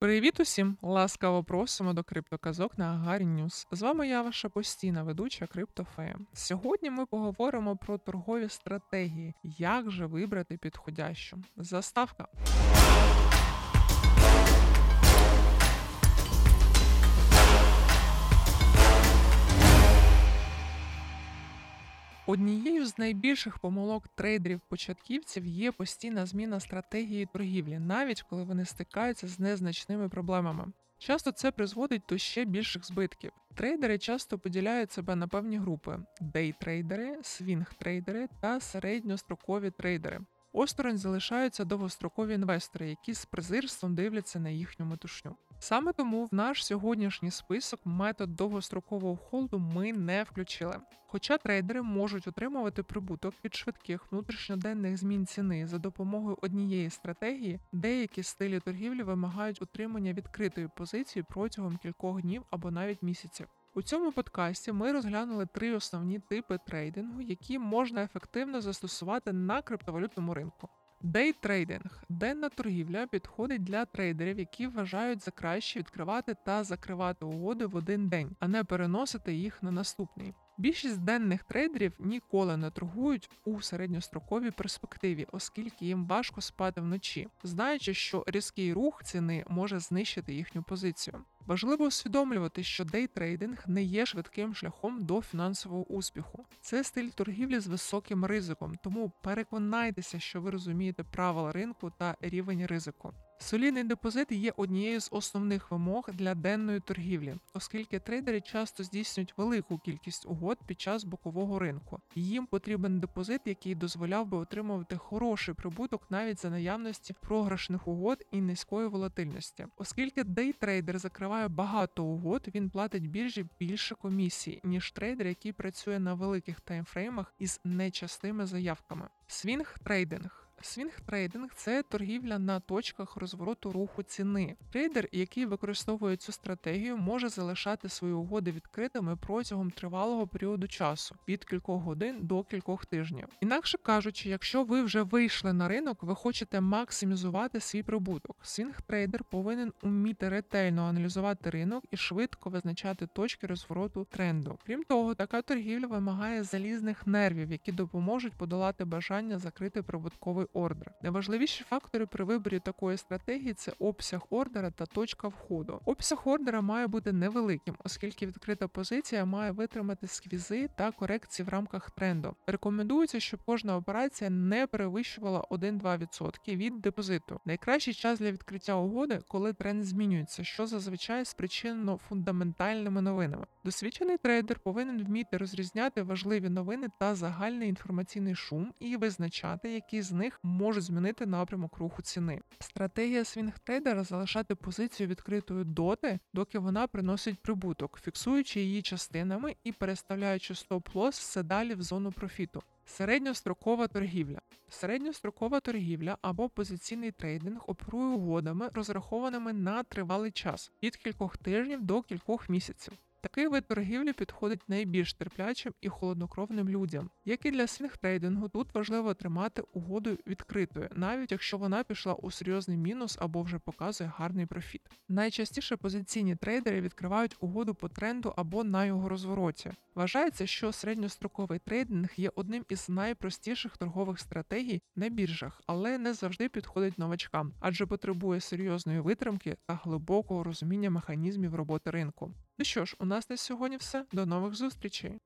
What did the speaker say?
Привіт усім! Ласкаво просимо до криптоказок на Агарі Ньюс. З вами я, ваша постійна ведуча Криптофея. Сьогодні ми поговоримо про торгові стратегії, як же вибрати підходящу. Заставка. Однією з найбільших помилок трейдерів-початківців є постійна зміна стратегії торгівлі, навіть коли вони стикаються з незначними проблемами. Часто це призводить до ще більших збитків. Трейдери часто поділяють себе на певні групи: дейтрейдери, свінг-трейдери та середньострокові трейдери. Осторонь залишаються довгострокові інвестори, які з презирством дивляться на їхню метушню. Саме тому в наш сьогоднішній список метод довгострокового холду ми не включили. Хоча трейдери можуть отримувати прибуток від швидких внутрішньоденних змін ціни за допомогою однієї стратегії, деякі стилі торгівлі вимагають утримання відкритої позиції протягом кількох днів або навіть місяців. У цьому подкасті ми розглянули три основні типи трейдингу, які можна ефективно застосувати на криптовалютному ринку. Дейтрейдинг денна торгівля підходить для трейдерів, які вважають за краще відкривати та закривати угоди в один день, а не переносити їх на наступний. Більшість денних трейдерів ніколи не торгують у середньостроковій перспективі, оскільки їм важко спати вночі, знаючи, що різкий рух ціни може знищити їхню позицію. Важливо усвідомлювати, що дейтрейдинг не є швидким шляхом до фінансового успіху. Це стиль торгівлі з високим ризиком, тому переконайтеся, що ви розумієте правила ринку та рівень ризику. Солідний депозит є однією з основних вимог для денної торгівлі, оскільки трейдери часто здійснюють велику кількість угод під час бокового ринку. Їм потрібен депозит, який дозволяв би отримувати хороший прибуток навіть за наявності програшних угод і низької волатильності. Оскільки дейтрейдер закриває багато угод, він платить біржі більше комісій, ніж трейдер, який працює на великих таймфреймах із нечастими заявками. Свінг трейдинг. Свінг трейдинг це торгівля на точках розвороту руху ціни. Трейдер, який використовує цю стратегію, може залишати свої угоди відкритими протягом тривалого періоду часу від кількох годин до кількох тижнів. Інакше кажучи, якщо ви вже вийшли на ринок, ви хочете максимізувати свій прибуток. Свінг трейдер повинен уміти ретельно аналізувати ринок і швидко визначати точки розвороту тренду. Крім того, така торгівля вимагає залізних нервів, які допоможуть подолати бажання закрити прибутковий ордер. Найважливіші фактори при виборі такої стратегії це обсяг ордера та точка входу. Обсяг ордера має бути невеликим, оскільки відкрита позиція має витримати сквізи та корекції в рамках тренду. Рекомендується, щоб кожна операція не перевищувала 1-2% від депозиту. Найкращий час для відкриття угоди, коли тренд змінюється, що зазвичай спричинено фундаментальними новинами. Досвідчений трейдер повинен вміти розрізняти важливі новини та загальний інформаційний шум і визначати, які з них можуть змінити напрямок руху ціни. Стратегія свінгтрейдера залишати позицію відкритою доти, доки вона приносить прибуток, фіксуючи її частинами і переставляючи стоп-лосс все далі в зону профіту. Середньострокова торгівля. Середньострокова торгівля або позиційний трейдинг оперує угодами, розрахованими на тривалий час від кількох тижнів до кількох місяців. Такий вид торгівлі підходить найбільш терплячим і холоднокровним людям. Як і для свінгтрейдингу, тут важливо тримати угоду відкритою, навіть якщо вона пішла у серйозний мінус або вже показує гарний профіт. Найчастіше позиційні трейдери відкривають угоду по тренду або на його розвороті. Вважається, що середньостроковий трейдинг є одним із найпростіших торгових стратегій на біржах, але не завжди підходить новачкам, адже потребує серйозної витримки та глибокого розуміння механізмів роботи ринку. Ну що ж, у нас на сьогодні все. До нових зустрічей.